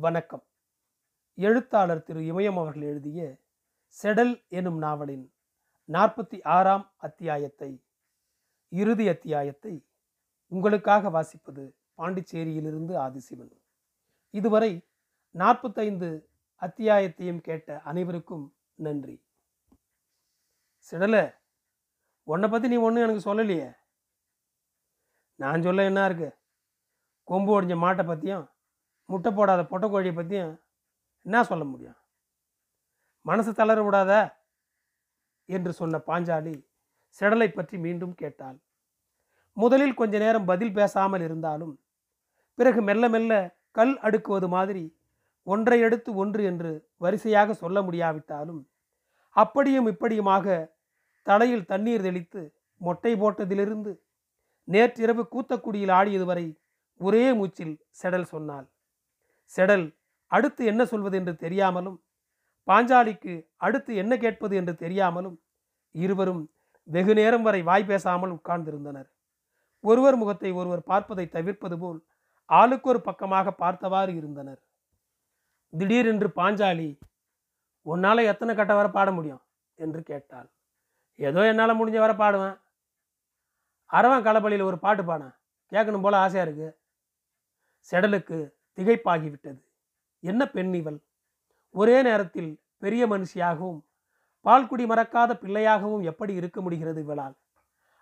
வணக்கம். எழுத்தாளர் திரு இமயம் அவர்கள் எழுதிய செடல் எனும் நாவலின் நாற்பத்தி ஆறாம் அத்தியாயத்தை இறுதி அத்தியாயத்தை உங்களுக்காக வாசிப்பது பாண்டிச்சேரியிலிருந்து ஆதிசிவன். இதுவரை நாற்பத்தைந்து அத்தியாயத்தையும் கேட்ட அனைவருக்கும் நன்றி. செடல உன்னை பற்றி நீ ஒன்றும் எனக்கு சொல்லலையே. நான் சொல்ல என்ன இருக்கு? கொம்பு ஒடிஞ்ச மாட்டை பற்றியும் முட்டை போடாத பொட்டைக்கோழியை பற்றியும் என்ன சொல்ல முடியும்? மனசு தளர விடாத என்று சொன்ன பாஞ்சாலி செடலை பற்றி மீண்டும் கேட்டாள். முதலில் கொஞ்ச நேரம் பதில் பேசாமல் இருந்தாலும் பிறகு மெல்ல மெல்ல கல் அடுக்குவது மாதிரி ஒன்றை எடுத்து ஒன்று என்று வரிசையாக சொல்ல முடியாவிட்டாலும் அப்படியும் இப்படியுமாக தலையில் தண்ணீர் தெளித்து மொட்டை போட்டதிலிருந்து நேற்றிரவு கூத்தக்குடியில் ஆடியது வரை ஒரே மூச்சில் செடல் சொன்னாள். செடல் அடுத்து என்ன சொல்வது என்று தெரியாமலும் பாஞ்சாலிக்கு அடுத்து என்ன கேட்பது என்று தெரியாமலும் இருவரும் வெகு நேரம் வரை வாய் பேசாமல் உட்கார்ந்திருந்தனர். ஒருவர் முகத்தை ஒருவர் பார்ப்பதை தவிர்ப்பது போல் ஆளுக்கொரு பக்கமாக பார்த்தவாறு இருந்தனர். திடீரென்று பாஞ்சாலி உன்னால் எத்தனை கட்ட வர பாட முடியும்? என்று கேட்டாள். ஏதோ என்னால் முடிஞ்ச வர பாடுவேன். அரவன் களப்பலியில் ஒரு பாட்டு பாடேன் கேட்கணும் போல் ஆசையாக இருக்குது செடலுக்கு திகைப்பாகிவிட்டது. என்ன பெண் இவள்? ஒரே நேரத்தில் பெரிய மனுஷியாகவும் பால்குடி மறக்காத பிள்ளையாகவும் எப்படி இருக்க முடிகிறது இவளால்?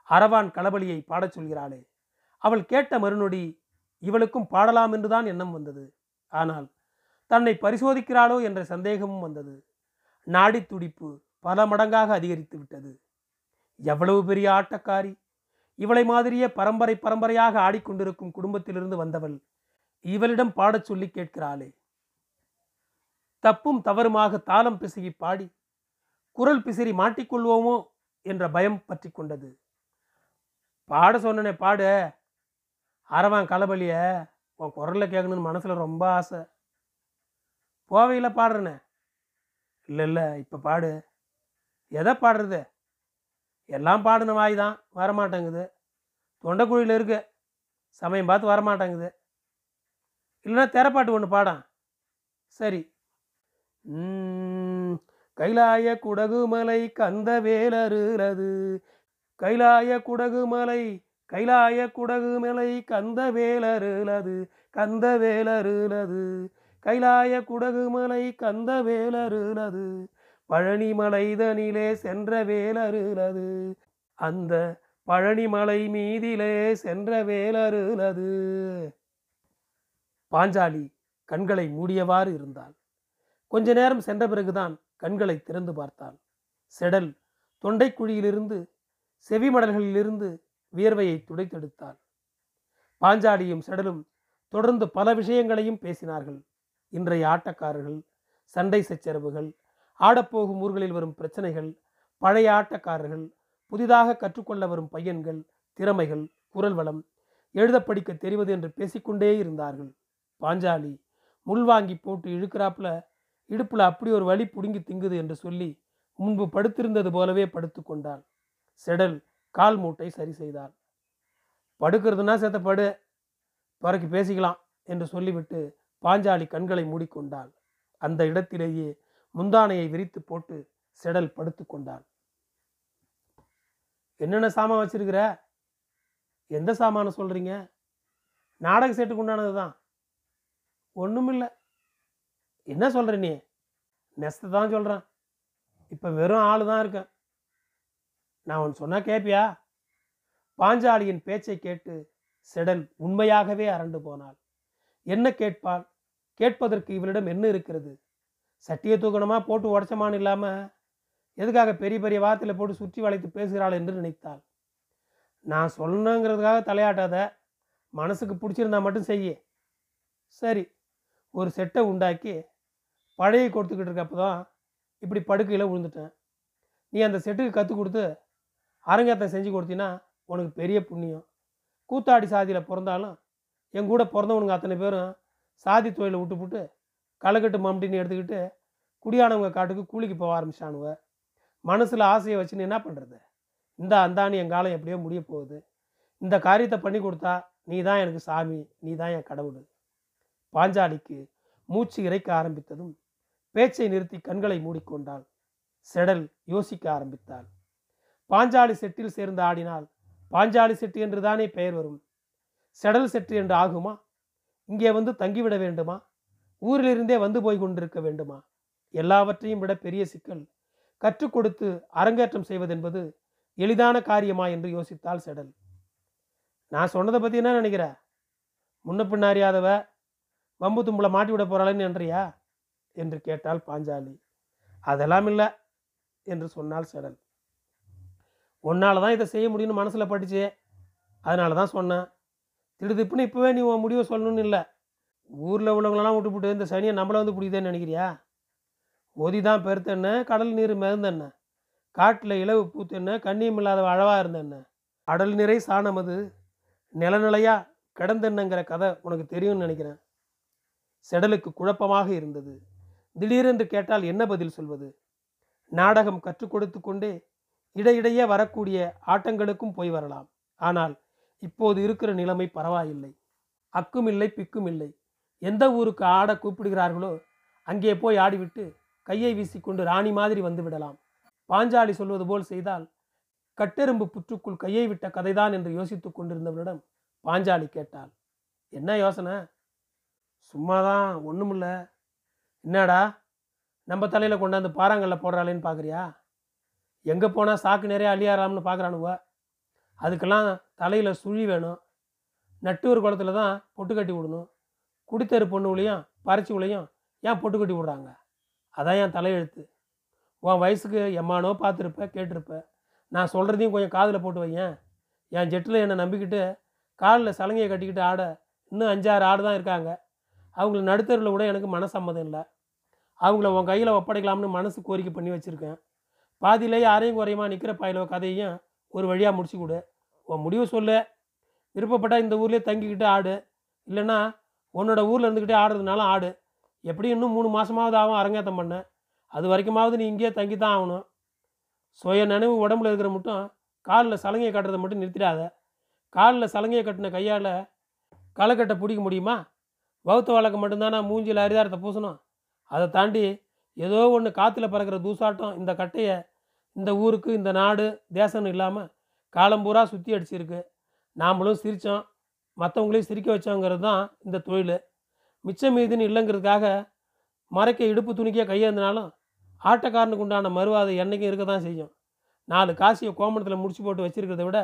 அரவான் களபலியை பாடச் சொல்கிறாளே. அவள் கேட்ட மறுநொடி இவளுக்கும் பாடலாம் என்றுதான் எண்ணம் வந்தது. ஆனால் தன்னை பரிசோதிக்கிறாளோ என்ற சந்தேகமும் வந்தது. நாடி துடிப்பு பல மடங்காக அதிகரித்து விட்டது. எவ்வளவு பெரிய ஆட்டக்காரி! இவளை மாதிரியே பரம்பரை பரம்பரையாக ஆடிக்கொண்டிருக்கும் குடும்பத்திலிருந்து வந்தவள் இவளிடம் பாடச் சொல்லி கேட்கிறாளே. தப்பும் தவறுமாக தாளம் பிசகி பாடி குரல் பிசிறி மாட்டிக்கொள்வோமோ என்ற பயம் பற்றி கொண்டது. பாட சொன்னனே பாடு அரவான் களபலிய உன் குரலில் கேட்கணும்னு மனசில் ரொம்ப ஆசை. போவையில் பாடுறனே. இல்லை இல்லை இப்போ பாடு. எதை பாடுறது? எல்லாம் பாடின வாய் தான் வரமாட்டேங்குது. தொண்டைக்குழியில் இருக்கு. சமயம் பார்த்து வரமாட்டேங்குது. இல்லைன்னா தெரப்பாட்டு ஒன்று பாடான் சரி. கைலாய குடகுமலை கந்த வேலருளது கைலாய குடகுமலை கைலாய குடகுமலை கந்த வேலருளது கந்த வேலருளது கைலாய குடகுமலை கந்த வேலருளது பழனி மலைதனிலே சென்ற வேலருளது. அந்த பழனிமலை மீதிலே சென்ற வேலருளது. பாஞ்சாலி கண்களை மூடியவாறு இருந்தாள். கொஞ்ச நேரம் சென்ற பிறகுதான் கண்களை திறந்து பார்த்தாள். செடல் தொண்டைக்குழியிலிருந்து செவிமடல்களிலிருந்து வியர்வையை துடைத்தெடுத்தாள். பாஞ்சாலியும் செடலும் தொடர்ந்து பல விஷயங்களையும் பேசினார்கள். இன்றைய ஆட்டக்காரர்கள் சண்டை சச்சரவுகள் ஆடப்போகும் ஊர்களில் வரும் பிரச்சனைகள் பழைய ஆட்டக்காரர்கள் புதிதாக கற்றுக்கொள்ள வரும் பையன்கள் திறமைகள் குரல் வளம் எழுத படிக்க தெரிவது என்று பேசிக்கொண்டே இருந்தார்கள். பாஞ்சாலி முள் வாங்கி போட்டு இழுக்கிறாப்புல இடுப்பில் அப்படி ஒரு வலி புடுங்கி திங்குது என்று சொல்லி முன்பு படுத்திருந்தது போலவே படுத்து கொண்டாள். செடல் கால் மூட்டை சரி செய்தாள். படுக்கிறதுனா சேர்த்த படு பிறகு பேசிக்கலாம் என்று சொல்லிவிட்டு பாஞ்சாலி கண்களை மூடிக்கொண்டாள். அந்த இடத்திலேயே முந்தானையை விரித்து போட்டு செடல் படுத்து கொண்டாள். என்னென்ன சாமான் வச்சிருக்கிற? எந்த சாமானை சொல்கிறீங்க நாடக செட்டுக்கு உண்டானது தான் ஒன்றுமில்லை என்ன சொல்கிற நீ? நெஸ்தை தான் சொல்கிறேன் இப்போ வெறும் ஆள் தான் இருக்கேன். நான் ஒன்று சொன்னால் கேட்பியா பாஞ்சாலியின் பேச்சை கேட்டு செடல் உண்மையாகவே அரண்டு போனாள். என்ன கேட்பாள்? கேட்பதற்கு இவளிடம் என்ன இருக்கிறது? சட்டியை தூக்கணமாக போட்டு உடச்சமான்னு இல்லாமல் எதுக்காக பெரிய பெரிய வார்த்தையில் போட்டு சுற்றி வளைத்து பேசுகிறாள் என்று நினைத்தாள். நான் சொல்லணுங்கிறதுக்காக தலையாட்டாத. மனசுக்கு பிடிச்சிருந்தா மட்டும் செய்ய. சரி. ஒரு செட்டை உண்டாக்கி பழைய கொடுத்துக்கிட்டு இருக்கப்போ தான் இப்படி படுக்கையில் விழுந்துட்டேன். நீ அந்த செட்டுக்கு கற்றுக் கொடுத்து அரங்கத்தை செஞ்சு கொடுத்தீன்னா உனக்கு பெரிய புண்ணியம். கூத்தாடி சாதியில் பிறந்தாலும் என் கூட பிறந்தவனுங்க அத்தனை பேரும் சாதி தொழிலை விட்டுப்புட்டு களைக்கட்டு மம்டின்னு எடுத்துக்கிட்டு குடியானவங்க காட்டுக்கு கூலிக்கு போக ஆரம்பிச்சானுவ மனசில் ஆசையை வச்சுன்னு என்ன பண்ணுறது இந்த அந்தானி என் காலம் எப்படியோ முடிய போகுது. இந்த காரியத்தை பண்ணி கொடுத்தா நீ தான் எனக்கு சாமி நீ தான் என் கடவுள். பாஞ்சாலிக்கு மூச்சு இறைக்க ஆரம்பித்ததும் பேச்சை நிறுத்தி கண்களை மூடிக்கொண்டாள். செடல் யோசிக்க ஆரம்பித்தாள். பாஞ்சாலி செட்டில் சேர்ந்து ஆடினால் பாஞ்சாலி செட்டு என்று தானே பெயர் வரும். செடல் செட்டு என்று ஆகுமா? இங்கே வந்து தங்கிவிட வேண்டுமா? ஊரிலிருந்தே வந்து போய் கொண்டிருக்க வேண்டுமா? எல்லாவற்றையும் விட பெரிய சிக்கல் கற்றுக் கொடுத்து அரங்கேற்றம் செய்வதென்பது எளிதான காரியமா என்று யோசித்தாள் செடல். நான் சொன்னதை பற்றி என்ன நினைக்கிற? முன்ன பின்னாரியாதவ வம்பு தும்பளை மாட்டி விட போகிறாளேன்னு என்றியா என்று கேட்டாள் பாஞ்சாலி. அதெல்லாம் இல்லை என்று சொன்னாள் செடல். உன்னால தான் இதை செய்ய முடியும்னு மனசில் படிச்சு அதனால தான் சொன்னேன். திடுதிப்புன்னு இப்போவே நீ உன் முடிவை சொல்லணும்னு இல்லை. ஊரில் உள்ளவங்களெல்லாம் விட்டுப்புட்டு இந்த சனியை நம்மளை வந்து பிடிக்குதேன்னு நினைக்கிறியா? ஒதி தான் பெருத்தென்ன கடல் நீர் மிதந்தென்ன? காட்டில் இலவு பூத்தென்ன கண்ணியம் இல்லாத அழவாக இருந்தென்ன? அடல் நிறை சாணம் அது. நிலநிலையாக கிடந்தென்னங்கிற கதை உனக்கு தெரியும்னு நினைக்கிறேன். செடலுக்கு குழப்பமாக இருந்தது. திடீரென்று கேட்டால் என்ன பதில் சொல்வது? நாடகம் கற்றுக் கொடுத்து கொண்டே இடையிடையே வரக்கூடிய ஆட்டங்களுக்கும் போய் வரலாம். ஆனால் இப்போது இருக்கிற நிலைமை பரவாயில்லை. அக்கும் இல்லை பிக்கும் இல்லை. எந்த ஊருக்கு ஆட கூப்பிடுகிறார்களோ அங்கே போய் ஆடிவிட்டு கையை வீசிக்கொண்டு ராணி மாதிரி வந்து விடலாம். பாஞ்சாலி சொல்வது போல் செய்தால் கட்டெரும்பு புற்றுக்குள் கையை விட்ட கதைதான் என்று யோசித்துக் கொண்டிருந்தவனிடம் பாஞ்சாலி கேட்டாள். என்ன யோசனை? சும்மா தான் ஒன்றும் இல்லை என்னடா? நம்ம தலையில் கொண்டாந்து பாறாங்கல்ல போடுறாளேன்னு பார்க்குறியா எங்கே போனால் சாக்கு நிறைய அழியாராம்னு பார்க்குறானுவ அதுக்கெல்லாம் தலையில் சுழி வேணும். நட்டுவர் குளத்துல தான் பொட்டு கட்டி விடணும். குடித்தரு பொண்ணுகளையும் பறிச்சுகளையும் ஏன் பொட்டு கட்டி விடுறாங்க? அதான் என் தலையெழுத்து. உன் வயசுக்கு எம்மானோ பார்த்துருப்ப கேட்டிருப்ப. நான் சொல்கிறதையும் கொஞ்சம் காதில் போட்டு வையேன். என் ஜெட்டில் என்னை நம்பிக்கிட்டு காலில் சலங்கையை கட்டிக்கிட்டு ஆட இன்னும் அஞ்சாறு ஆடு தான் இருக்காங்க. அவங்கள நடுத்தரில் கூட எனக்கு மனசம்மதம் இல்லை. அவங்கள உன் கையில் ஒப்படைக்கலாம்னு மனசு கோரிக்கை பண்ணி வச்சுருக்கேன். பாதியிலே யாரையும் குறையுமா நிற்கிற பாயிலோ கதையும் ஒரு வழியாக முடிச்சு கொடு. உன் முடிவு சொல்லு. விருப்பப்பட்டால் இந்த ஊர்லேயே தங்கிக்கிட்டு ஆடு. இல்லைன்னா உன்னோட ஊரில் இருந்துக்கிட்டே ஆடுறதுனால ஆடு. எப்படி இன்னும் மூணு மாதமாவது ஆகும் அரங்கேற்றம் பண்ண. அது வரைக்குமாவது நீ இங்கேயே தங்கி தான் ஆகணும். சுய நினைவு உடம்புல இருக்கிற மட்டும் காலில் சலங்கையை கட்டுறதை மட்டும் நிறுத்திடாத. காலில் சலங்கையை கட்டின கையால் களைக்கட்டை பிடிக்க முடியுமா? வகுத்து வழக்கு மட்டும்தானா மூஞ்சியில் அரிதாரத்தை பூசணும். அதை தாண்டி ஏதோ ஒன்று காற்றுல பறக்கிற தூசாட்டம் இந்த கட்டையை இந்த ஊருக்கு இந்த நாடு தேசம்னு இல்லாமல் காலம் பூரா சுற்றி அடிச்சிருக்கு. நாமளும் சிரித்தோம் மற்றவங்களையும் சிரிக்க வச்சோங்கிறது தான் இந்த தொழில். மிச்சம் மீதுன்னு இல்லைங்கிறதுக்காக மறைக்க இடுப்பு துணிக்கே கையேந்தினாலும் ஆட்டக்காரனுக்கு உண்டான மறுவாதை என்றைக்கும் இருக்க தான் செய்யும். நாலு காசியை கோமணத்தில் முடிச்சு போட்டு வச்சுருக்கிறத விட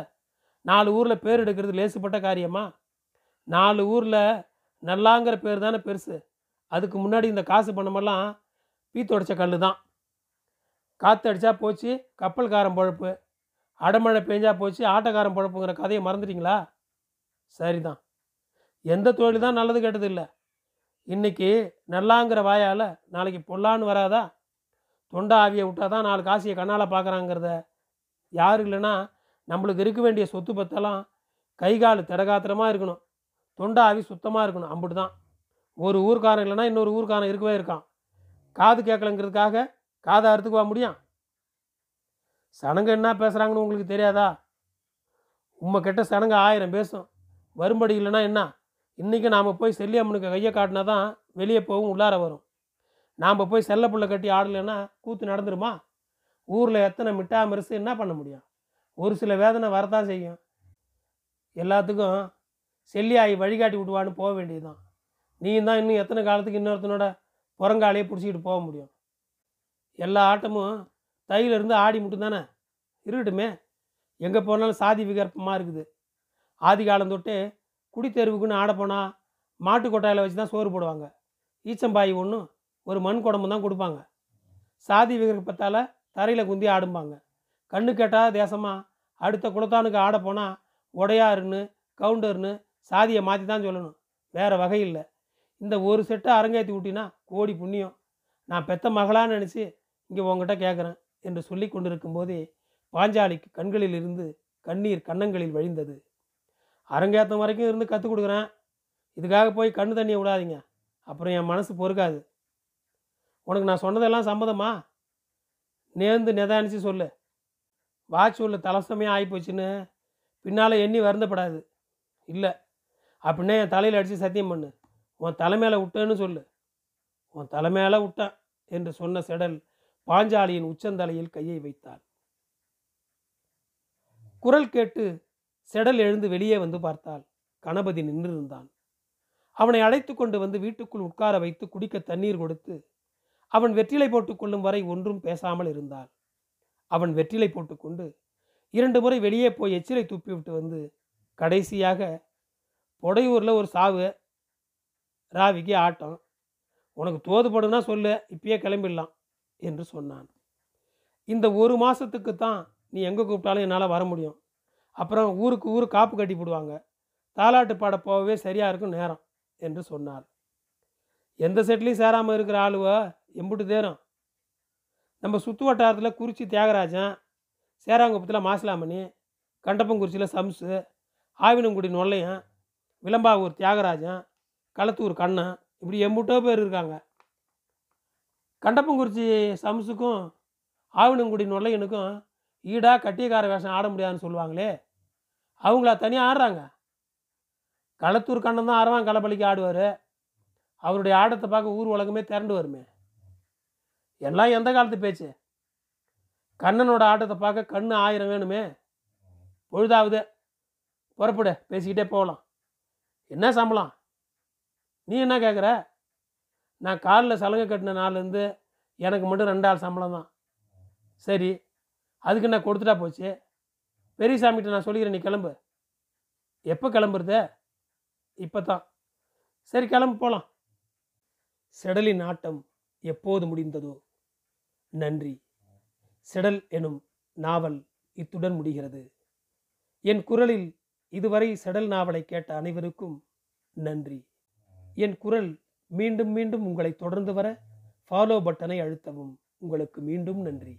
நாலு ஊரில் பேர் எடுக்கிறது லேசுப்பட்ட காரியமா? நாலு ஊரில் நல்லாங்கிற பேர் தானே பெருசு. அதுக்கு முன்னாடி இந்த காசு பணமெல்லாம் பீத்தொடைச்ச கல் தான். காற்று அடித்தா போச்சு கப்பல்காரன் பொழப்பு. அடமழை பெஞ்சா போச்சு ஆட்டக்காரன் பொழப்புங்கிற கதையை மறந்துட்டீங்களா? சரிதான். எந்த தொழில் தான் நல்லது கெட்டது இல்லை. இன்றைக்கி நல்லாங்கிற வாயால் நாளைக்கு பொல்லான்னு வராதா? தொண்டை ஆவியை விட்டால் தான் நாலு காசியை கண்ணால் பார்க்குறாங்கிறத யாரு இல்லைன்னா நம்மளுக்கு இருக்க வேண்டிய சொத்து பத்தெல்லாம் கை கால் தடகாத்திரமாக இருக்கணும். தொண்டாவி சுத்தமாக இருக்கணும். அம்புட்டு தான் ஒரு ஊர்க்காரன் இல்லைன்னா இன்னொரு ஊர்க்காரன் இருக்கவே இருக்கான். காது கேட்கலங்கிறதுக்காக காதை அறுத்துக்குவா முடியும்? சனங்க என்ன பேசுகிறாங்கன்னு உங்களுக்கு தெரியாதா? உம்மை கிட்ட சனங்க ஆயிரம் பேசும். வரும்படி இல்லைன்னா என்ன? இன்றைக்கி நாம் போய் செல்லியம்மனுக்கு கையை காட்டினா தான் வெளியே போகும் உள்ளார வரும். நாம் போய் செல்ல புள்ள கட்டி ஆடலைன்னா கூத்து நடந்துருமா? ஊரில் எத்தனை மிட்டாமரிசு என்ன பண்ண முடியும்? ஒரு சில வேதனை வரதான் செய்யும். எல்லாத்துக்கும் செல்லியாயி வழிகாட்டி விடுவான்னு போக வேண்டியதுதான். நீ தான் இன்னும் எத்தனை காலத்துக்கு இன்னொருத்தனோட புறங்காலையே பிடிச்சிக்கிட்டு போக முடியும். எல்லா ஆட்டமும் தையிலிருந்து ஆடி மட்டும் தானே இருக்கட்டுமே. எங்கே போனாலும் சாதி விகற்பமாக இருக்குது. ஆதி காலம் தொட்டு குடித்தெருவுக்குன்னு ஆடப்போனால் மாட்டு கொட்டாயில் வச்சு தான் சோறு போடுவாங்க. ஈச்சம்பாய் ஒன்றும் ஒரு மண் குடம்பு தான் கொடுப்பாங்க. சாதி விகற்பத்தால் தரையில் குந்தி ஆடும்பாங்க. கண்ணு கேட்டால் தேசமாக அடுத்த குலத்தானுக்கு ஆடப்போனால் உடையாருன்னு கவுண்டர்னு சாதியை மாற்றி தான் சொல்லணும். வேறு வகை இல்லை. இந்த ஒரு செட்டை அரங்கேற்றி விட்டினா கோடி புண்ணியம். நான் பெத்த மகளான்னு நினச்சி இங்கே உங்ககிட்ட கேட்குறேன் என்று சொல்லி கொண்டிருக்கும் போதே பாஞ்சாலிக்கு கண்களில் இருந்து கண்ணீர் கன்னங்களில் வழிந்தது. அரங்கேற்றம் வரைக்கும் இருந்து கற்றுக் கொடுக்குறேன். இதுக்காக போய் கண்ணு தண்ணியை விடாதீங்க. அப்புறம் என் மனசு பொறுக்காது. உனக்கு நான் சொன்னதெல்லாம் சம்மதமா? நேர்ந்து நிதானிச்சு சொல்லு. வாட்ச் உள்ள தலசமையாக ஆகிப்போச்சுன்னு பின்னால் எண்ணி வருந்தப்படாது. இல்லை. அப்படின்னே என் தலையில் அடித்து சத்தியம் பண்ணு. உன் தலைமையில் விட்டேன்னு சொல்லு. உன் தலை மேல விட்டேன் என்று சொன்ன செடல் பாஞ்சாலியின் உச்சந்தலையில் கையை வைத்தாள். குரல் கேட்டு செடல் எழுந்து வெளியே வந்து பார்த்தாள். கணபதி நின்றிருந்தான். அவனை அழைத்து கொண்டு வந்து வீட்டுக்குள் உட்கார வைத்து குடிக்க தண்ணீர் கொடுத்து அவன் வெற்றிலை போட்டுக்கொள்ளும் வரை ஒன்றும் பேசாமல் இருந்தாள். அவன் வெற்றிலை போட்டுக்கொண்டு இரண்டு முறை வெளியே போய் எச்சிலை துப்பிவிட்டு வந்து கடைசியாக பொடையூரில் ஒரு சாவு. ராவிக்கு ஆட்டம். உனக்கு தோதுபடுனா சொல்லு இப்பயே கிளம்பிடலாம் என்று சொன்னான். இந்த ஒரு மாதத்துக்கு தான் நீ எங்கே கூப்பிட்டாலும் என்னால் வர முடியும். அப்புறம் ஊருக்கு ஊர் காப்பு கட்டி போடுவாங்க. தாலாட்டு பாட போகவே சரியாக இருக்கும் நேரம் என்று சொன்னார். எந்த செட்லையும் சேராமல் இருக்கிற ஆளுவ எம்புட்டு தேரும். நம்ம சுற்று வட்டாரத்தில் குறிச்சி தியாகராஜன் சேராங்குப்பத்தில் மாசிலாமணி கண்டப்பங்குறிச்சியில் சம்சு ஆவினங்குடி நொல்லையன் விளம்பாவூர் தியாகராஜன் களத்தூர் கண்ணன் இப்படி எம்புட்டோ பேர் இருக்காங்க. கண்டப்பங்குறிச்சி சம்சுக்கும் ஆவினங்குடி நொல்லையனுக்கும் ஈடாக கட்டியக்கார வேஷம் ஆட முடியாதுன்னு சொல்லுவாங்களே. அவங்களா தனியாக ஆடுறாங்க. களத்தூர் கண்ணன் தான் ஆடுவான் களப்பலிக்கு ஆடுவார். அவருடைய ஆட்டத்தை பார்க்க ஊர் உலகமே திரண்டு வருமே. எல்லாம் எந்த காலத்து பேச்சு? கண்ணனோட ஆட்டத்தை பார்க்க கண்ணு ஆயிரம் வேணுமே. பொழுதாவது புறப்படு பேசிக்கிட்டே போகலாம். என்ன சம்பளம்? நீ என்ன கேட்குற நான் காலில் சலங்கை கட்டின நாள்லேருந்து எனக்கு மட்டும் ரெண்டு ஆள் சம்பளம் தான் சரி அதுக்கு நான் கொடுத்துட்டா போச்சு? பெரியசாமிகிட்ட நான் சொல்லிக்கிறேன் நீ கிளம்பு. எப்போ கிளம்புறது? இப்போ தான் சரி கிளம்பு போகலாம் செடலின் ஆட்டம் எப்போது முடிந்ததோ? நன்றி. செடல் எனும் நாவல் இத்துடன் முடிகிறது. என் குரலில் இதுவரை செடல் நாவலை கேட்ட அனைவருக்கும் நன்றி. என் குரல் மீண்டும் மீண்டும் உங்களை தொடர்ந்து வர ஃபாலோ பட்டனை அழுத்தவும். உங்களுக்கு மீண்டும் நன்றி.